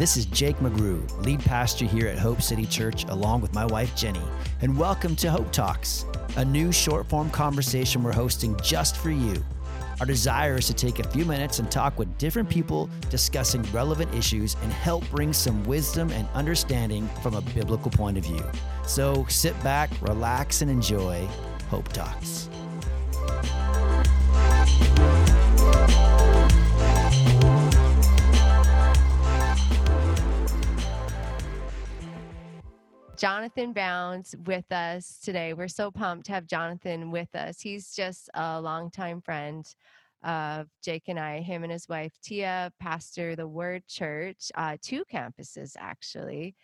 This is Jake McGrew, lead pastor here at Hope City Church, along with my wife Jenni, and welcome to Hope Talks, a new short form conversation we're hosting just for you. Our desire is to take a few minutes and talk with different people discussing relevant issues and help bring some wisdom and understanding from a biblical point of view. So sit back, relax, and enjoy Hope Talks. Jonathan Bounds with us today. We're so pumped to have Jonathan with us. He's just a longtime friend of Jake and I, him and his wife Tia, pastor the Word Church, uh, two campuses actually,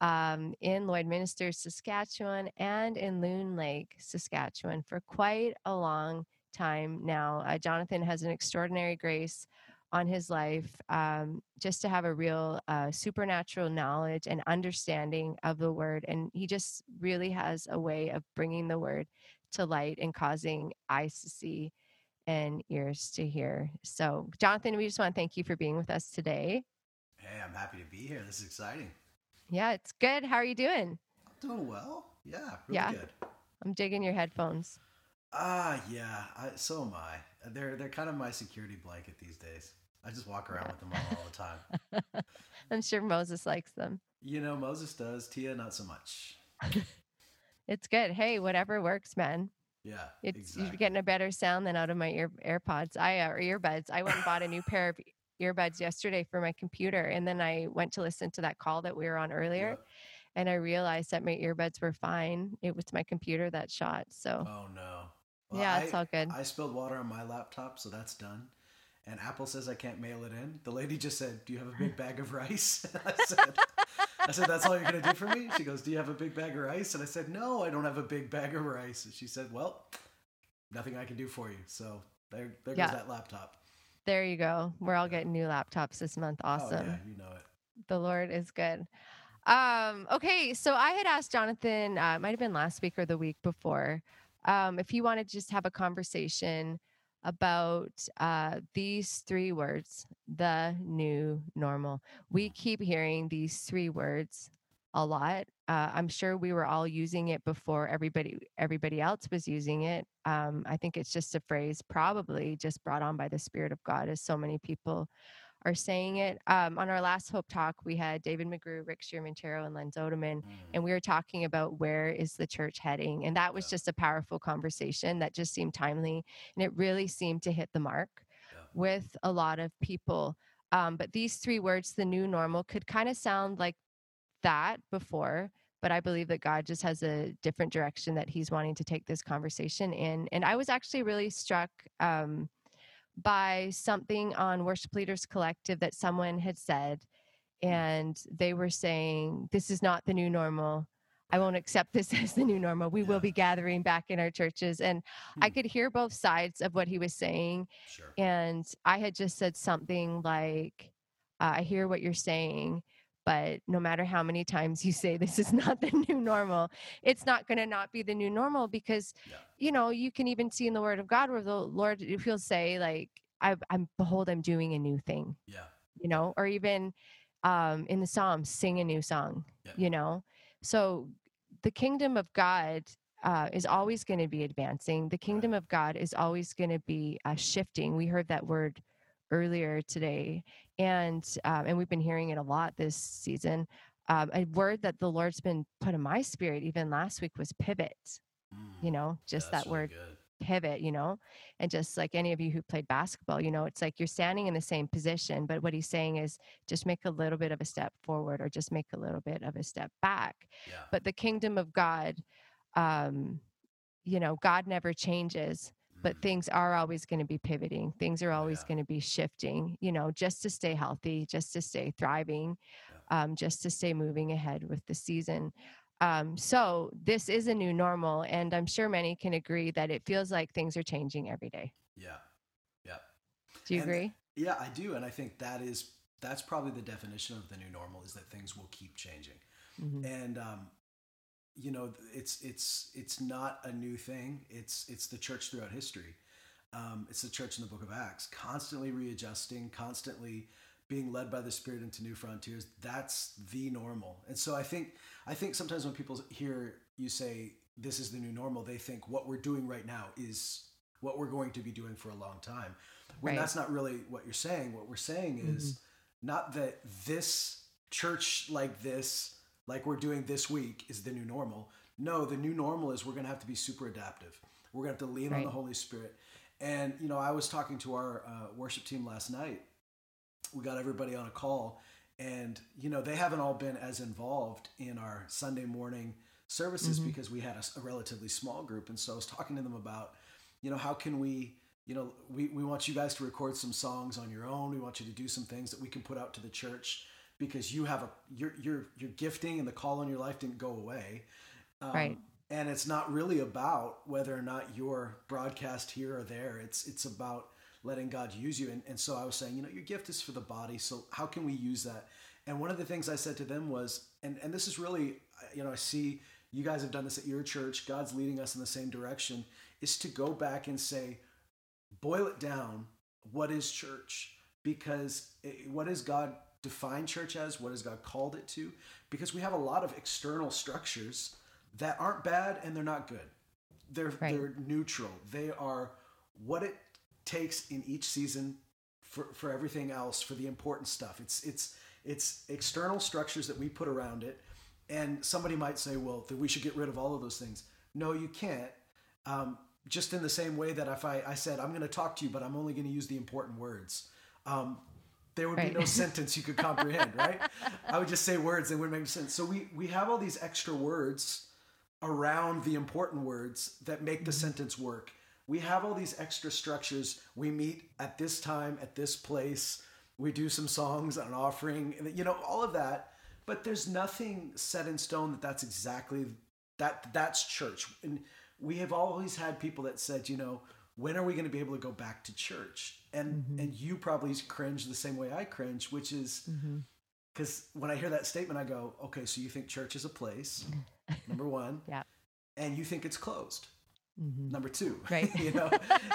um, in Lloydminster, Saskatchewan, and in Loon Lake, Saskatchewan, for quite a long time now. Uh, Jonathan has an extraordinary grace on his life um, just to have a real uh, supernatural knowledge and understanding of the word. And he just really has a way of bringing the word to light and causing eyes to see and ears to hear. So, Jonathan, we just want to thank you for being with us today. Hey, I'm happy to be here. This is exciting. Yeah, it's good. How are you doing? I'm doing well. Yeah, really yeah. good. I'm digging your headphones. Ah, yeah. I, so am I. They're they're kind of my security blanket these days. I just walk around with them all, all the time. I'm sure Moses likes them. You know, Moses does. Tia, not so much. it's good. Hey, whatever works, man. Yeah, it's exactly. you're getting a better sound than out of my ear AirPods. I uh, or earbuds. I went and bought a new pair of earbuds yesterday for my computer, and then I went to listen to that call that we were on earlier. Yep. And I realized that my earbuds were fine. It was my computer that shot. So, Oh no. Yeah, I, it's all good. I spilled water on my laptop, so that's done. And Apple says I can't mail it in. The lady just said, "Do you have a big bag of rice?" I said, "I said that's all you're gonna do for me." She goes, "Do you have a big bag of rice?" And I said, "No, I don't have a big bag of rice." And she said, "Well, nothing I can do for you." So there, there Yeah. goes that laptop. there you go. We're all getting new laptops this month. Awesome. Oh, yeah, you know it. The Lord is good. Um, okay, so I had asked Jonathan, uh, it might have been last week or the week before, um, if you wanted to just have a conversation about uh, these three words, the new normal. We keep hearing these three words a lot. Uh, I'm sure we were all using it before everybody everybody else was using it. Um, I think it's just a phrase, probably just brought on by the Spirit of God, as so many people are saying it. Um, on our last Hope Talk, we had David McGrew, Rick Shermantero, and Len Zodeman, Mm. and we were talking about where is the church heading. And that was Yeah. just a powerful conversation that just seemed timely, and it really seemed to hit the mark Yeah. with a lot of people. Um, but these three words, the new normal, could kind of sound like that before. But I believe that God just has a different direction that He's wanting to take this conversation in. And I was actually really struck um, by something on Worship Leaders Collective that someone had said. And they were saying, This is not the new normal. I won't accept this as the new normal. We will be gathering back in our churches. And I Hmm. could hear both sides of what he was saying. Sure. And I had just said something like, uh, I hear what you're saying, but no matter how many times you say this is not the new normal, it's not going to not be the new normal because, Yeah. you know, you can even see in the word of God where the Lord, if he'll say, like, I, I'm, behold, I'm doing a new thing, Yeah. you know, or even um, in the Psalms, sing a new song, Yeah. you know. So the kingdom of God uh, is always going to be advancing. The kingdom of God is always going to be uh, shifting. We heard that word earlier today, and um, and we've been hearing it a lot this season. Um, a word that the Lord's been put in my spirit even last week was pivot. You Mm. know, just that word good. pivot, you know, and just like any of you who played basketball, you know, it's like you're standing in the same position, but what he's saying is just make a little bit of a step forward or just make a little bit of a step back. Yeah. But the kingdom of God, um, you know, God never changes, but things are always going to be pivoting. Things are always yeah. going to be shifting, you know, just to stay healthy, just to stay thriving, um, just to stay moving ahead with the season. Um, so this is a new normal, and I'm sure many can agree that it feels like things are changing every day. Yeah. Yeah. Do you And- agree? Yeah, I do, and I think that is that's probably the definition of the new normal is that things will keep changing. Mhm. And um, you know, it's it's it's not a new thing. It's it's the church throughout history. Um, it's the church in the Book of Acts, constantly readjusting, constantly being led by the Spirit into new frontiers, that's the normal. And so I think I think sometimes when people hear you say this is the new normal, they think what we're doing right now is what we're going to be doing for a long time. When Right. that's not really what you're saying. What we're saying is not that this church like this, like we're doing this week, is the new normal. No, the new normal is we're going to have to be super adaptive. We're going to have to lean on the Holy Spirit. And, you know, I was talking to our uh, worship team last night. We got everybody on a call, and, you know, they haven't all been as involved in our Sunday morning services because we had a relatively small group. And so I was talking to them about, you know, how can we, you know, we, we want you guys to record some songs on your own. We want you to do some things that we can put out to the church because you have a your your your gifting and the call on your life didn't go away. Um, Right. And it's not really about whether or not you're broadcast here or there. It's it's about letting God use you. And, and so I was saying, you know, your gift is for the body. So how can we use that? And one of the things I said to them was, and, and this is really, you know, I see you guys have done this at your church. God's leading us in the same direction, is to go back and say, boil it down. What is church? Because it, what does God define church as? What has God called it to? Because we have a lot of external structures that aren't bad and they're not good. They're Right. they're neutral. They are what it takes in each season for, for everything else for the important stuff. It's it's it's external structures that we put around it. And somebody might say, well, that we should get rid of all of those things. No, you can't. Um, just in the same way that if I, I said, I'm going to talk to you, but I'm only going to use the important words, um, there would Right. be no sentence you could comprehend, right? I would just say words that wouldn't make sense. So we, we have all these extra words around the important words that make the mm-hmm. sentence work. We have all these extra structures. We meet at this time, at this place. We do some songs, an offering, and, you know, all of that. But there's nothing set in stone that that's exactly that that's church. And we have always had people that said, you know, when are we going to be able to go back to church? And and you probably cringe the same way I cringe, which is Mm-hmm. because when I hear that statement, I go, okay, so you think church is a place, number one, Yeah. and you think it's closed, Mm-hmm. number two, Right. you know,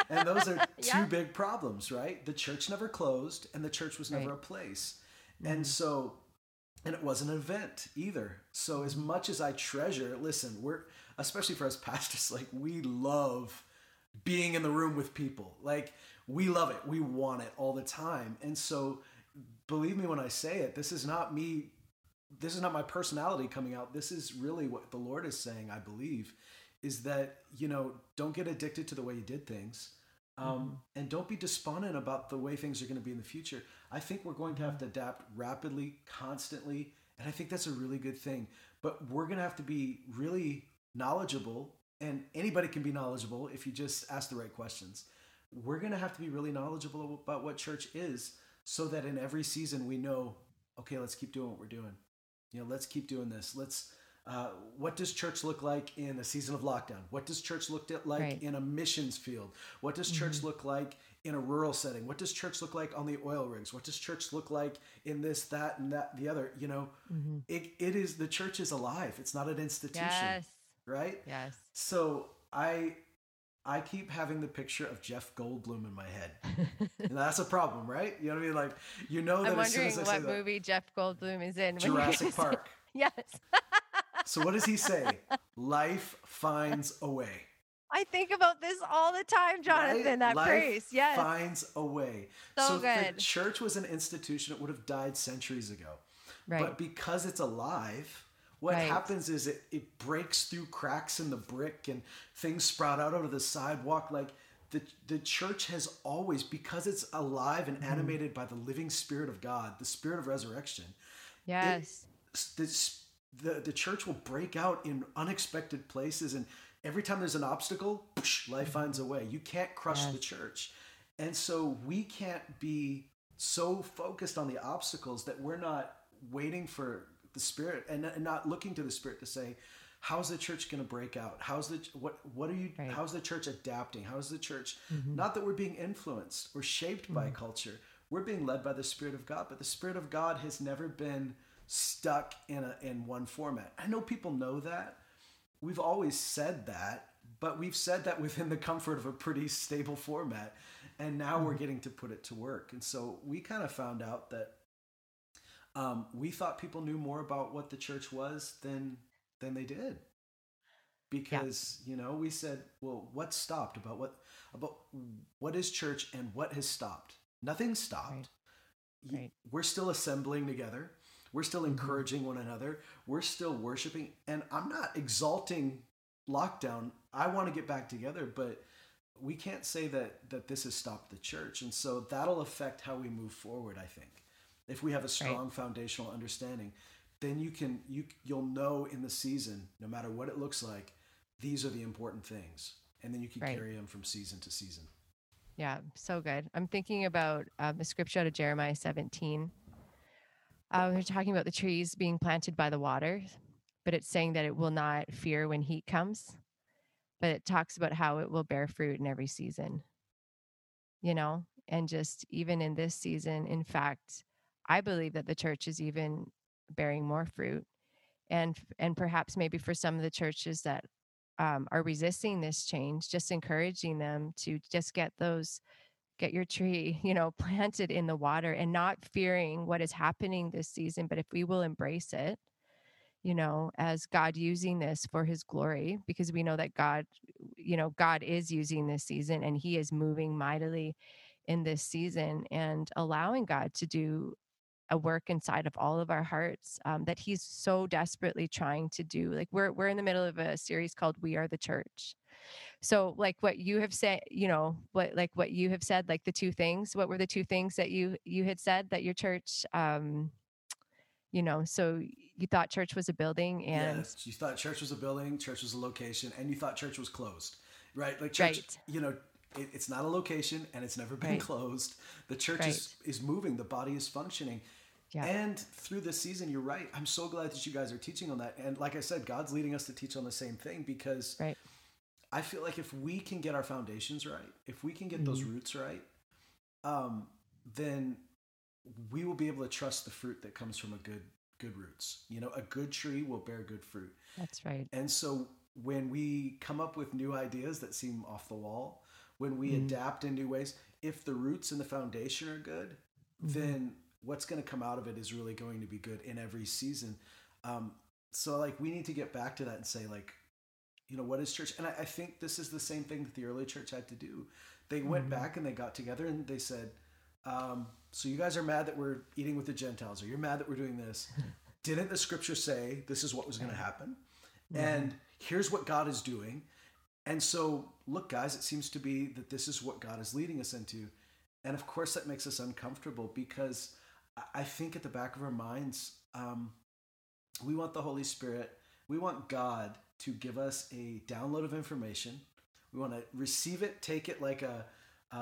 and those are two Yeah. big problems, right? The church never closed, and the church was never Right. a place, Mm-hmm. and so, and it wasn't an event either. So as much as I treasure, listen, we're especially for us pastors, like we love being in the room with people. Like we love it. We want it all the time. And so believe me when I say it, this is not me this is not my personality coming out. This is really what the Lord is saying, I believe, is that, you know, don't get addicted to the way you did things. Um, and don't be despondent about the way things are going to be in the future. I think we're going to have to adapt rapidly, constantly, and I think that's a really good thing. But we're going to have to be really knowledgeable, and anybody can be knowledgeable if you just ask the right questions. We're going to have to be really knowledgeable about what church is so that in every season we know, okay, let's keep doing what we're doing. You know, let's keep doing this. Let's uh, what does church look like in a season of lockdown? What does church look like Right. in a missions field? What does church look like in a rural setting? What does church look like on the oil rigs? What does church look like in this, that, and that, the other? You know, Mm-hmm. it, it is the church is alive. It's not an institution, Yes. right? Yes. So I I keep having the picture of Jeff Goldblum in my head, and that's a problem, right? You know what I mean? Like you know that I'm as soon wondering as I say what that, movie Jeff Goldblum is in. Jurassic Park. Yes. So what does he say? Life finds a way. I think about this all the time, Jonathan. right? That Life phrase. Yes. finds a way. So if good. the church was an institution, it would have died centuries ago. Right. But because it's alive, what Right. happens is it, it breaks through cracks in the brick and things sprout out over the sidewalk. Like the, the church has always, because it's alive Mm-hmm. and animated by the living spirit of God, the spirit of resurrection, yes. this, the, the church will break out in unexpected places. And every time there's an obstacle, psh, life finds a way. You can't crush the church. And so we can't be so focused on the obstacles that we're not waiting for the spirit and, and not looking to the spirit to say, how's the church going to break out? How's the, what, what are you, Right. how's the church adapting? How's the church, mm-hmm. not that we're being influenced or shaped by mm-hmm. culture. We're being led by the spirit of God, but the spirit of God has never been stuck in a, in one format. I know people know that. We've always said that, but we've said that within the comfort of a pretty stable format. And now we're mm-hmm. getting to put it to work. And so we kind of found out that Um, we thought people knew more about what the church was than than they did because yeah. you know we said well what stopped about what about what is church and what has stopped nothing stopped right. Right. we're still assembling together we're still mm-hmm. encouraging mm-hmm. one another we're still worshiping and i'm not exalting lockdown i want to get back together but we can't say that that this has stopped the church and so that'll affect how we move forward i think if we have a strong right. foundational understanding then you can you you'll know in the season no matter what it looks like these are the important things. And then you can right. carry them from season to season. Yeah so good. I'm thinking about um, the scripture out of jeremiah 17 uh, we're talking about the trees being planted by the water but it's saying that it will not fear when heat comes. But it talks about how it will bear fruit in every season. You know and just even in this season in fact i believe that the church is even bearing more fruit and and perhaps maybe for some of the churches that um, are resisting this change just encouraging them to just get those get your tree you know planted in the water and not fearing what is happening this season but if we will embrace it you know, as God using this for his glory, because we know that God, you know, God is using this season and he is moving mightily in this season and allowing God to do a work inside of all of our hearts um, that he's so desperately trying to do. Like we're we're in the middle of a series called We Are the Church. So like what you have said, you know, what like what you have said, like the two things, what were the two things that you you had said that your church um you know so you thought church was a building and yes, you thought church was a building church was a location and you thought church was closed right like church right. you know it, it's not a location and it's never been right. closed the church right. is, is moving the body is functioning yeah. and through this season you're right i'm so glad that you guys are teaching on that and like i said god's leading us to teach on the same thing because right. i feel like if we can get our foundations right if we can get mm-hmm. those roots right um, then we will be able to trust the fruit that comes from a good good roots. You know, a good tree will bear good fruit. That's right. And so when we come up with new ideas that seem off the wall, when we mm-hmm. adapt in new ways, if the roots and the foundation are good, mm-hmm. then what's going to come out of it is really going to be good in every season. Um, so like we need to get back to that and say like, you know, what is church? And I, I think this is the same thing that the early church had to do. They went mm-hmm. back and they got together and they said, um, so you guys are mad that we're eating with the Gentiles, or you're mad that we're doing this. Didn't the scripture say this is what was going to happen? And here's what God is doing. And so, look, guys, it seems to be that this is what God is leading us into. And of course, that makes us uncomfortable because I think at the back of our minds, um, we want the Holy Spirit, we want God to give us a download of information. We want to receive it, take it like a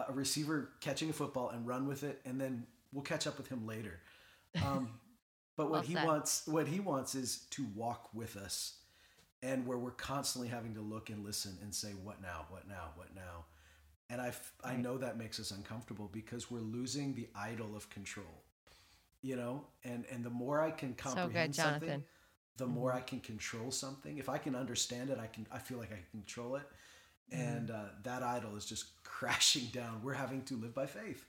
a receiver catching a football and run with it, and then we'll catch up with him later. Um, but what he wants, what he wants, is to walk with us, and where we're constantly having to look and listen and say, "What now? What now? What now?" And I. I know that makes us uncomfortable because we're losing the idol of control. You know, and and the more I can comprehend so good, something, the mm-hmm. more I can control something. If I can understand it, I can. I feel like I can control it and uh, that idol is just crashing down. We're having to live by faith,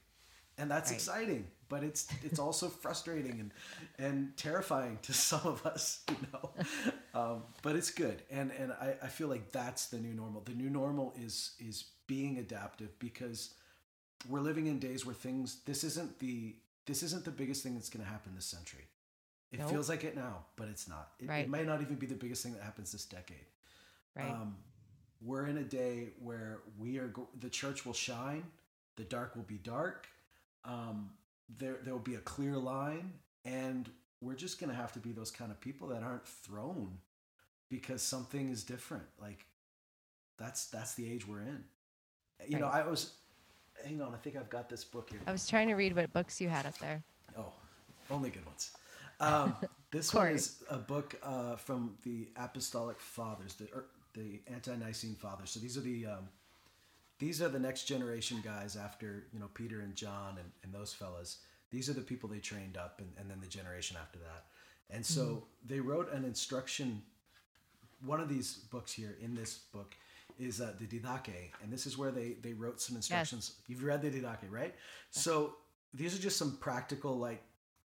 and that's right. exciting, but it's it's also frustrating and and terrifying to some of us, you know. Um, but it's good, and and I, I feel like that's the new normal. The new normal is is being adaptive because we're living in days where things. This isn't the this isn't the biggest thing that's going to happen this century. It nope. feels like it now, but it's not. It, right. it, might not even be the biggest thing that happens this decade. Right. Um, we're in a day where we are the church will shine the dark will be dark um, there there will be a clear line and we're just going to have to be those kind of people that aren't thrown because something is different like that's that's the age we're in you right. know i was hang on i think i've got this book here i was trying to read what books you had up there oh only good ones um, this one is a book uh, from the apostolic fathers the, er, the ante-Nicene fathers. So these are the um, these are the next generation guys after you know Peter and John and, and those fellas. These are the people they trained up, and, and then the generation after that. And so mm-hmm. they wrote an instruction. One of these books here in this book is uh, the Didache, and this is where they they wrote some instructions. Yes. You've read the Didache, right? Yes. So these are just some practical like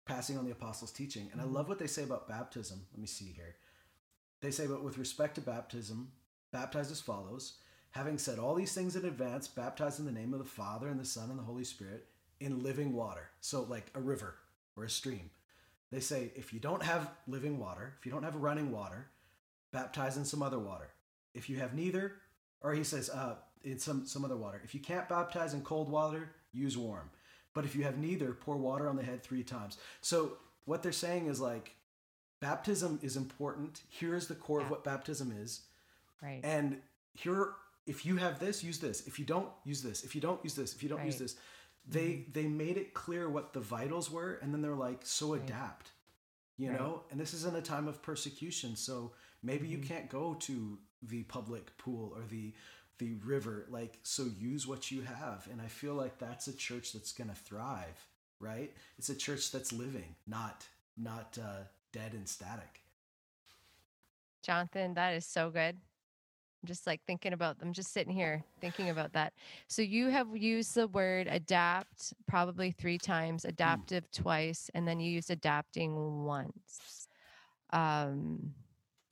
passing on the apostles' teaching. And Mhm. I love what they say about baptism. Let me see here. They say, but with respect to baptism, baptize as follows. Having said all these things in advance, baptize in the name of the Father and the Son and the Holy Spirit in living water. So, like a river or a stream. They say, if you don't have living water, if you don't have running water, baptize in some other water. If you have neither, or he says, uh, in some, some other water. If you can't baptize in cold water, use warm. But if you have neither, pour water on the head three times. So, what they're saying is like, baptism is important. Here's the core of what baptism is. Right. And here, if you have this, use this. If you don't, use this. If you don't, use this. If you don't, use this. They they made it clear what the vitals were, and then they're like, so Right. adapt. You Right. know, and this is in a time of persecution, so maybe you Mhm. can't go to the public pool or the the river. Like, so use what you have, and I feel like that's a church that's gonna thrive, right? It's a church that's living, not not uh, dead and static. Jonathan, that is so good. I'm just like thinking about I'm just sitting here thinking about that. So you have used the word adapt probably three times, adaptive twice, and then you used adapting once. Um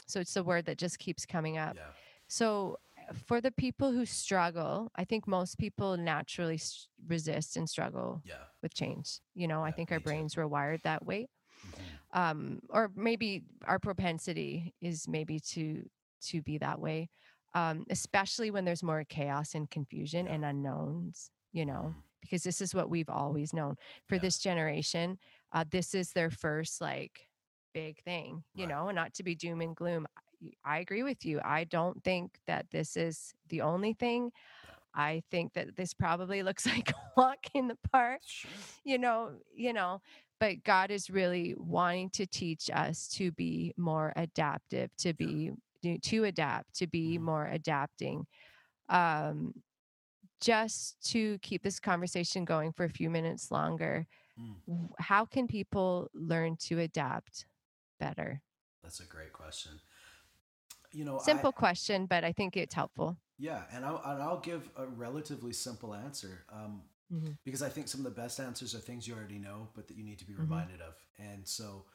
so it's the word that just keeps coming up. Yeah. So for the people who struggle, I think most people naturally s- resist and struggle Yeah. with change. You know, I think our too. brains were wired that way Mhm. um or maybe our propensity is maybe to to be that way um especially when there's more chaos and confusion Yeah. and unknowns you know Mhm. because this is what we've always known for Yeah. this generation uh this is their first like big thing you Right. know and not to be doom and gloom I- i agree with you i don't think that this is the only thing i think that this probably looks like a walk in the park Sure. you know you know but god is really wanting to teach us to be more adaptive to be to- to adapt to be Mhm. more adapting um just to keep this conversation going for a few minutes longer Mm. how can people learn to adapt better That's a great question. You know, I- simple question but i think it's helpful yeah, and I'll, and I'll give a relatively simple answer um, Mhm. because I think some of the best answers are things you already know, but that you need to be Mhm. reminded of. And so,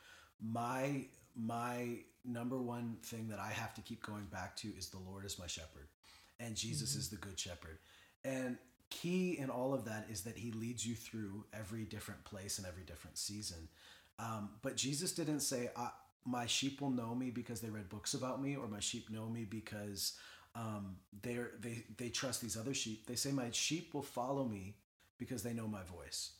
my my number one thing that I have to keep going back to is the Lord is my shepherd, and Jesus Mhm. is the good shepherd. And key in all of that is that He leads you through every different place and every different season. Um, but Jesus didn't say, "My sheep will know me because they read books about me," or "My sheep know me because." um, they're, they they trust these other sheep. They say, "My sheep will follow me because they know my voice."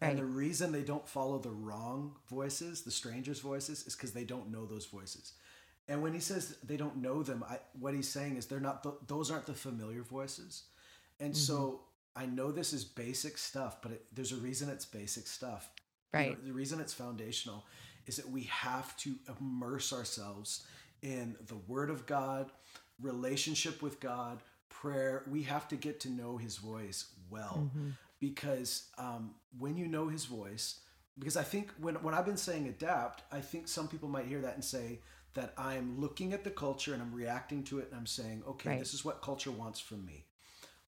And Right. the reason they don't follow the wrong voices, the strangers' voices, is because they don't know those voices. And when he says they don't know them, I, what he's saying is they're not; th- those aren't the familiar voices. And so I know this is basic stuff, but it, there's a reason it's basic stuff. You know, right the reason it's foundational is that we have to immerse ourselves in the Word of God, relationship with God, prayer. We have to get to know His voice well Mhm. Because um, when you know His voice, because I think when, when I've been saying adapt, I think some people might hear that and say that I'm looking at the culture and I'm reacting to it and I'm saying, okay, Right. this is what culture wants from me.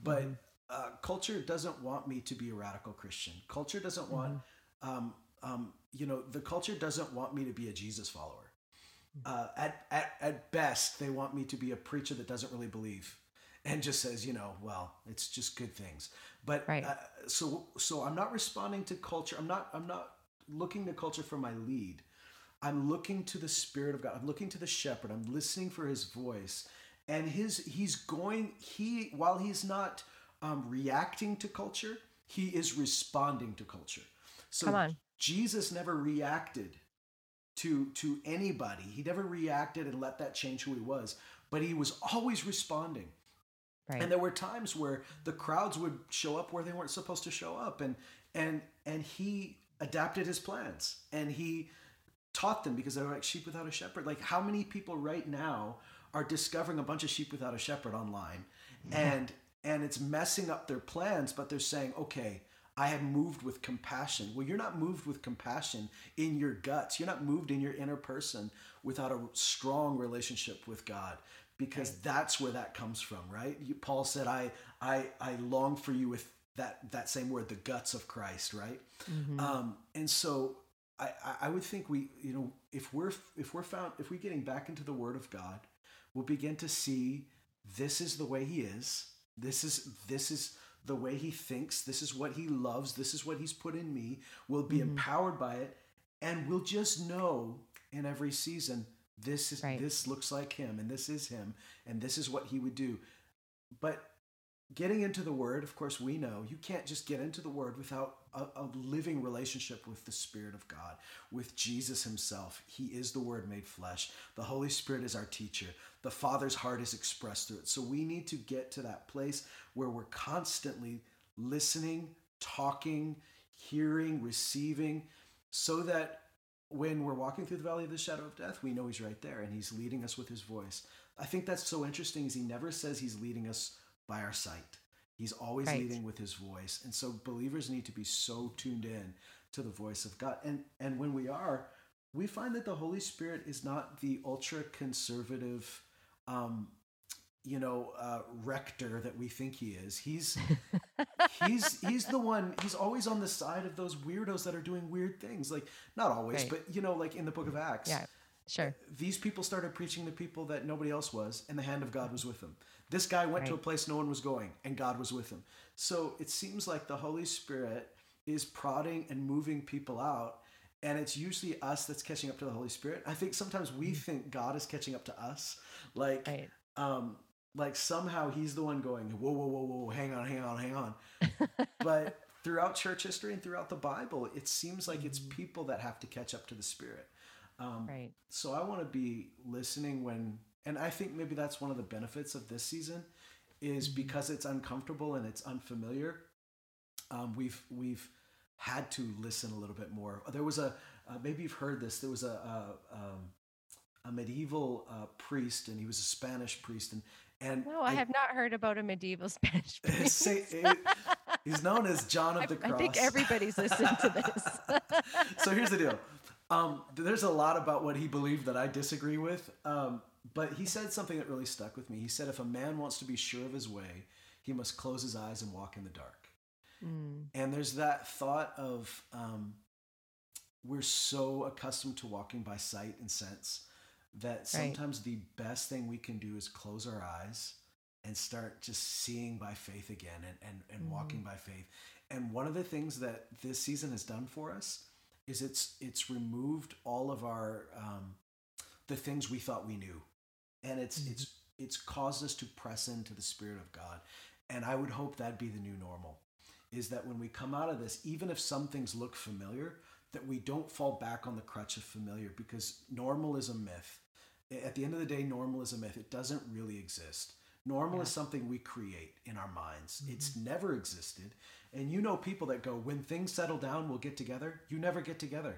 But Mhm. uh, culture doesn't want me to be a radical Christian. Culture doesn't want, um, um, you know, the culture doesn't want me to be a Jesus follower. Uh, at, at, at best, they want me to be a preacher that doesn't really believe and just says, you know, well, it's just good things. But Right. uh, so so I'm not responding to culture. I'm not I'm not looking to culture for my lead. I'm looking to the Spirit of God. I'm looking to the Shepherd. I'm listening for His voice, and His He's going. He while He's not um, reacting to culture, He is responding to culture. So Come on. Jesus never reacted to to anybody. He never reacted and let that change who He was, but He was always responding. Right And there were times where the crowds would show up where they weren't supposed to show up, and and and he adapted his plans and he taught them because they were like sheep without a shepherd. Like how many people right now are discovering a bunch of sheep without a shepherd online, and and it's messing up their plans, but they're saying, okay. I have moved with compassion. Well, you're not moved with compassion in your guts. You're not moved in your inner person without a strong relationship with God because that's where that comes from, right? You, Paul said, "I, I, I long for you with that that same word, the guts of Christ," right? Mhm. Um, and so I, I would think we, you know, if we're if we're found if we're getting back into the Word of God, we'll begin to see this is the way He is. This is this is the way He thinks. This is what He loves. This is what He's put in me. We'll be mm-hmm. empowered by it, and we'll just know in every season this is right. this looks like Him, and this is Him, and this is what He would do. But getting into the word of course we know you can't just get into the word without a, a, living relationship with the spirit of god with jesus himself he is the word made flesh the holy spirit is our teacher the father's heart is expressed through it so we need to get to that place where we're constantly listening talking hearing receiving so that when we're walking through the valley of the shadow of death we know he's right there and he's leading us with his voice i think that's so interesting is he never says he's leading us by our sight. He's always right. leading with his voice. And so believers need to be so tuned in to the voice of God. And and when we are, we find that the Holy Spirit is not the ultra conservative um, you know, uh, rector that we think he is. He's he's he's the one. He's always on the side of those weirdos that are doing weird things. Like not always, right. but you know, like in the Book of Acts. Yeah, sure. These people started preaching to people that nobody else was, and the hand of God was with them. This guy went right. to a place no one was going, and God was with him. So it seems like the Holy Spirit is prodding and moving people out. And it's usually us that's catching up to the Holy Spirit. I think sometimes we mm-hmm. think God is catching up to us. Like, right. um, like somehow he's the one going, whoa, whoa, whoa, whoa, hang on, hang on, hang on. but throughout church history and throughout the Bible, it seems like it's mm-hmm. people that have to catch up to the Spirit. Um, right. So I want to be listening when and I think maybe that's one of the benefits of this season is mm-hmm. because it's uncomfortable and it's unfamiliar. Um, we've we've had to listen a little bit more. There was a uh, maybe you've heard this. There was a a, um, a medieval uh, priest, and he was a Spanish priest, and and no, I, I have not heard about a medieval Spanish priest. Say, he's known as John of the Cross. I think everybody's listened to this. so here's the deal. Um, there's a lot about what he believed that I disagree with. Um, but he said something that really stuck with me. He said, if a man wants to be sure of his way, he must close his eyes and walk in the dark. Mm. And there's that thought of um, we're so accustomed to walking by sight and sense that sometimes right. the best thing we can do is close our eyes and start just seeing by faith again and, and, and mm. walking by faith. And one of the things that this season has done for us is it's it's removed all of our um, the things we thought we knew and it's mm-hmm. it's it's caused us to press into the spirit of god and i would hope that'd be the new normal is that when we come out of this even if some things look familiar that we don't fall back on the crutch of familiar because normal is a myth at the end of the day normal is a myth it doesn't really exist normal yeah. is something we create in our minds mm-hmm. it's never existed and you know people that go when things settle down we'll get together you never get together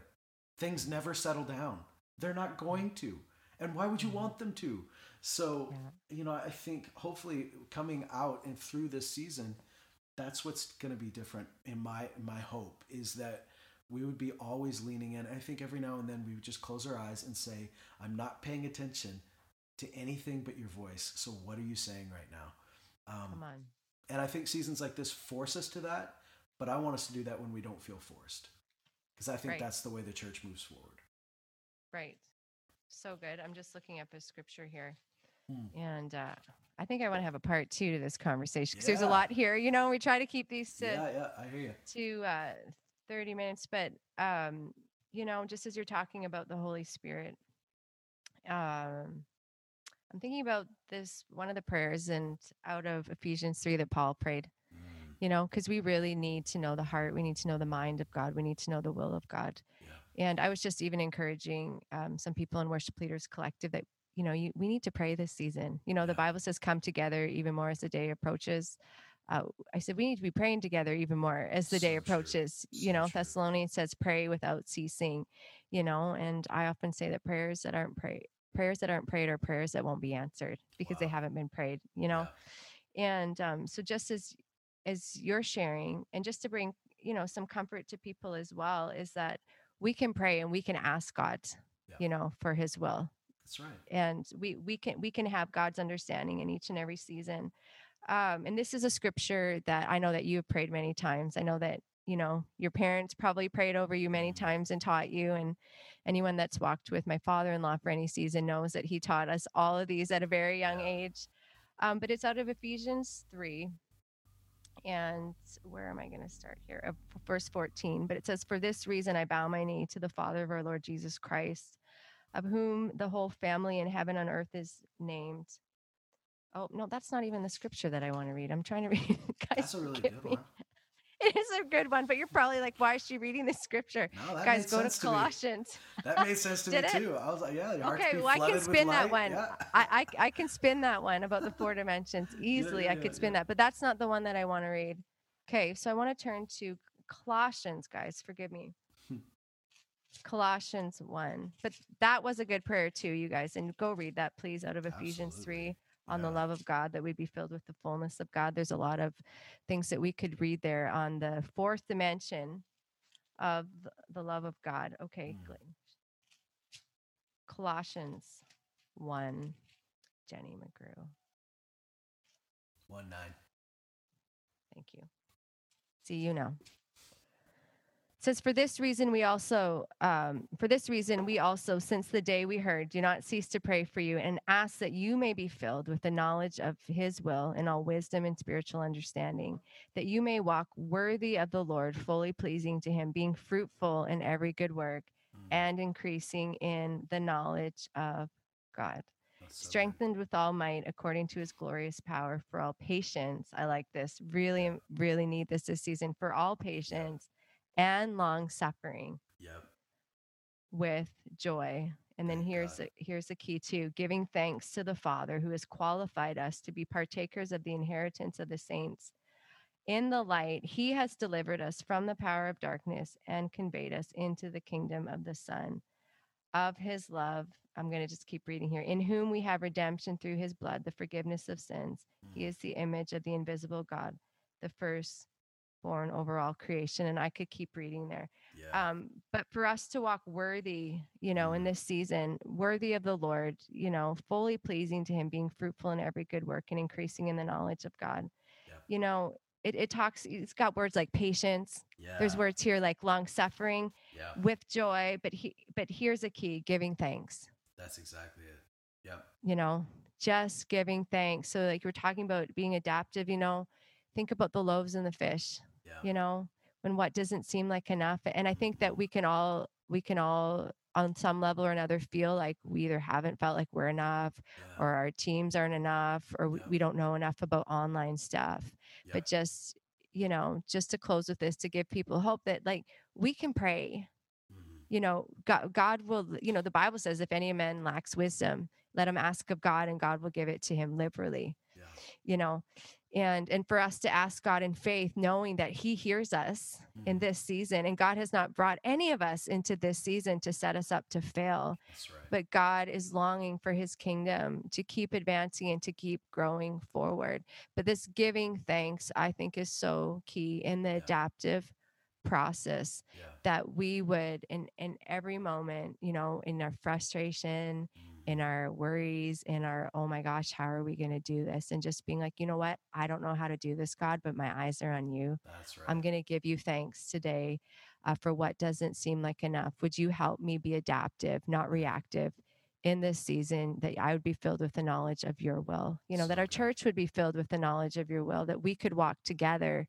things never settle down they're not going to and why would you mm-hmm. want them to so yeah. you know i think hopefully coming out and through this season that's what's going to be different in my my hope is that we would be always leaning in i think every now and then we would just close our eyes and say i'm not paying attention to anything but your voice so what are you saying right now um, come on and i think seasons like this force us to that but i want us to do that when we don't feel forced because i think right. that's the way the church moves forward right so good. I'm just looking up a scripture here. Hmm. And uh, I think I want to have a part two to this conversation because yeah. there's a lot here. You know, we try to keep these to, yeah, yeah, I hear you. to uh, 30 minutes. But, um, you know, just as you're talking about the Holy Spirit, um, I'm thinking about this one of the prayers and out of Ephesians 3 that Paul prayed, mm. you know, because we really need to know the heart. We need to know the mind of God. We need to know the will of God. And I was just even encouraging um, some people in Worship Leaders Collective that, you know, you, we need to pray this season. You know, the Bible says come together even more as the day approaches. Uh, I said we need to be praying together even more as the day approaches. You know, Thessalonians says pray without ceasing. You know, and I often say that prayers that aren't prayed, prayers that aren't prayed are prayers that won't be answered because wow. they haven't been prayed. You know, yeah. and um, so just as as you're sharing, and just to bring you know some comfort to people as well, is that we can pray and we can ask God, yeah. you know, for his will. That's right. And we we can we can have God's understanding in each and every season. Um, and this is a scripture that I know that you have prayed many times. I know that you know your parents probably prayed over you many Mm-hmm. times and taught you and anyone that's walked with my father-in-law for any season knows that he taught us all of these at a very young age um, but it's out of ephesians 3 and where am i going to start here Uh, verse 14 but it says for this reason i bow my knee to the father of our lord jesus christ of whom the whole family in heaven and earth is named oh no that's not even the scripture that i want to read i'm trying to read guys That's a really good me. one. it is a good one but you're probably like why is she reading the scripture No, that guys go to sense to colossians That made sense to me it? too. I was like, yeah, okay well i can spin that one Yeah. I, I i can spin that one about the four dimensions easily yeah, i could spin yeah. that but that's not the one that i want to read okay so i want to turn to colossians guys forgive me Hmm. colossians 1 but that was a good prayer too you guys and go read that please out of ephesians 3 On the love of God, that we'd be filled with the fullness of God. There's a lot of things that we could read there on the fourth dimension of the love of God. Okay, Mm. Colossians 1, Jenni McGrew. One nine. Thank you. See you now. Says for this reason we also um, for this reason we also since the day we heard do not cease to pray for you and ask that you may be filled with the knowledge of his will and all wisdom and spiritual understanding that you may walk worthy of the lord fully pleasing to him being fruitful in every good work Mm, and increasing in the knowledge of god so good. strengthened with all might according to his glorious power for all patience. I like this. Really, really need this this season for all patience and long suffering Yep. with joy. And then here's a, here's the key too: giving thanks to the Father who has qualified us to be partakers of the inheritance of the saints. In the light, he has delivered us from the power of darkness and conveyed us into the kingdom of the Son of his love. I'm going to just keep reading here. In whom we have redemption through his blood, the forgiveness of sins. He Mm, is the image of the invisible God, the firstborn over all creation. And I could keep reading there. Yeah. Um, but for us to walk worthy, you know, in Mhm. this season, worthy of the Lord, you know, fully pleasing to him, being fruitful in every good work and increasing in the knowledge of God. Yep. You know, it, it talks, it's got words like patience. yeah. There's words here like long suffering Yeah. with joy, but he, but here's a key, giving thanks That's exactly it. Yep. you know, just giving thanks. So, like we're talking about being adaptive, you know, think about the loaves and the fish, Yeah. you know, when what doesn't seem like enough. And I think that we can all, we can all, on some level or another, feel like we either haven't felt like we're enough Yeah. or our teams aren't enough or we, Yeah. we don't know enough about online stuff. yeah. But just, you know, just to close with this, to give people hope that like we can pray Mhm. you know god, god will you know the bible says if any man lacks wisdom let him ask of god and god will give it to him liberally you know and and for us to ask god in faith knowing that he hears us in Mhm. this season and god has not brought any of us into this season to set us up to fail right. but god is longing for his kingdom to keep advancing and to keep growing forward but this giving thanks i think is so key in the Yeah. adaptive process yeah. that we would in in every moment you know in our frustration in our worries in our oh my gosh how are we going to do this? and just being like you know what? I don't know how to do this god but my eyes are on you. That's right. i'm going to give you thanks today uh, for what doesn't seem like enough. Would you help me be adaptive not reactive in this season that i would be filled with the knowledge of your will? You know that our good. church would be filled with the knowledge of your will that we could walk together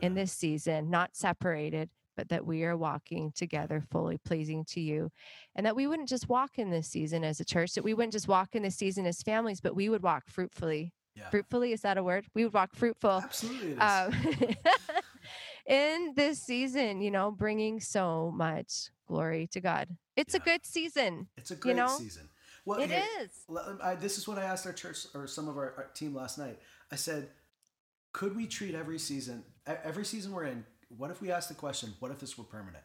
in this season, not separated, but that we are walking together fully pleasing to you. And that we wouldn't just walk in this season as a church, that we wouldn't just walk in this season as families, but we would walk fruitfully. Yeah. Fruitfully, is that a word? We would walk fruitful Absolutely. Um, in this season, you know, bringing so much glory to God. It's a good season. it's a great know, season. Well, It here- is. Well, I, this is what I asked our church or some of our, our team last night. I said, could we treat every season, every season we're in, what if we asked the question, what if this were permanent?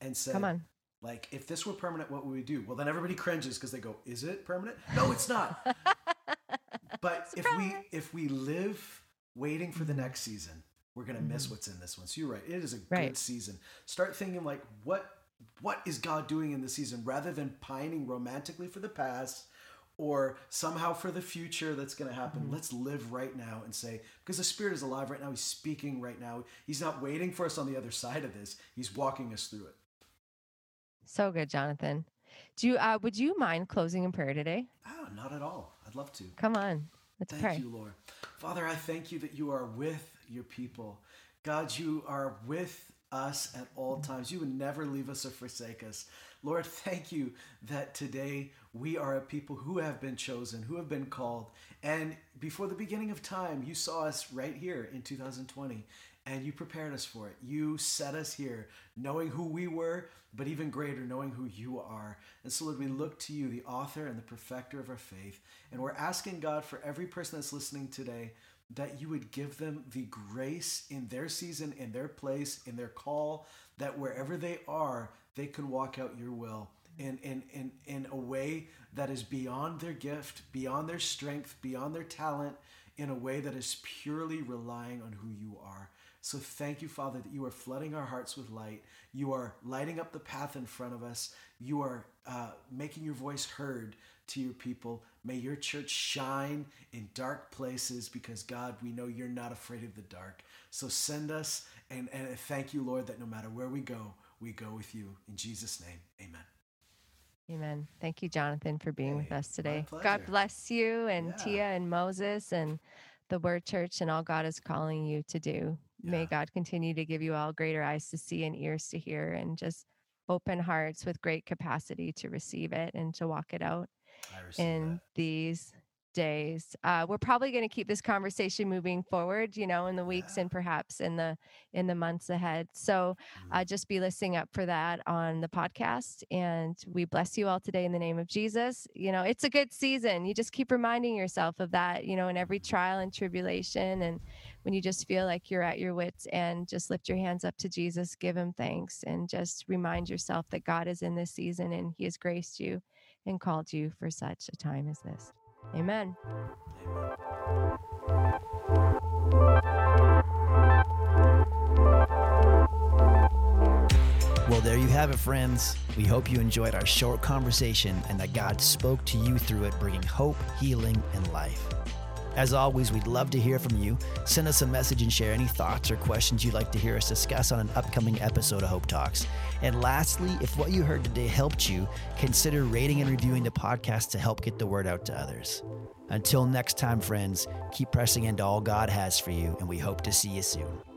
And said, Come on. like, if this were permanent, what would we do? Well, then everybody cringes because they go, is it permanent? No, it's not. but if we if we live waiting for the Mm-hmm. next season, we're gonna miss what's in this one. So you're right. It is a Right. good season. Start thinking like, what what is God doing in the season, rather than pining romantically for the past or somehow for the future that's going to happen. Mm-hmm. Let's live right now and say, because the Spirit is alive right now. He's speaking right now. He's not waiting for us on the other side of this. He's walking us through it. So good, Jonathan. Do you uh would you mind closing in prayer today? Oh, not at all. I'd love to. Come on. Let's Thank pray. you, Lord. Father, I thank you that you are with your people. God, you are with us at all times. You would never leave us or forsake us. Lord, thank you that today we are a people who have been chosen, who have been called. And before the beginning of time, you saw us right here in 2020 and you prepared us for it. You set us here knowing who we were, but even greater, knowing who you are. And so, Lord, we look to you, the author and the perfecter of our faith. And we're asking God for every person that's listening today that you would give them the grace in their season, in their place, in their call, that wherever they are, they can walk out your will in, in, in, in a way that is beyond their gift, beyond their strength, beyond their talent, in a way that is purely relying on who you are. So thank you, Father, that you are flooding our hearts with light. You are lighting up the path in front of us. You are uh, making your voice heard to your people. May your church shine in dark places because, God, we know you're not afraid of the dark. So send us, and, and thank you, Lord, that no matter where we go, we go with you. In Jesus' name, amen. Amen. Thank you, Jonathan, for being with us today. God bless you and Yeah. Tia and Moses and the Word Church and all God is calling you to do. May God continue to give you all greater eyes to see and ears to hear and just open hearts with great capacity to receive it and to walk it out in that. these days. Uh, we're probably going to keep this conversation moving forward, you know, in the weeks and perhaps in the in the months ahead. So uh, Mhm. just be listening up for that on the podcast. And we bless you all today in the name of Jesus. You know, it's a good season. You just keep reminding yourself of that, you know, in every trial and tribulation. And when you just feel like you're at your wits and just lift your hands up to Jesus, give him thanks and just remind yourself that God is in this season and he has graced you and called you for such a time as this. Amen. Well, there you have it, friends. We hope you enjoyed our short conversation and that God spoke to you through it, bringing hope, healing, and life. As always, we'd love to hear from you. Send us a message and share any thoughts or questions you'd like to hear us discuss on an upcoming episode of Hope Talks. And lastly, if what you heard today helped you, consider rating and reviewing the podcast to help get the word out to others. Until next time, friends, keep pressing into all God has for you, and we hope to see you soon.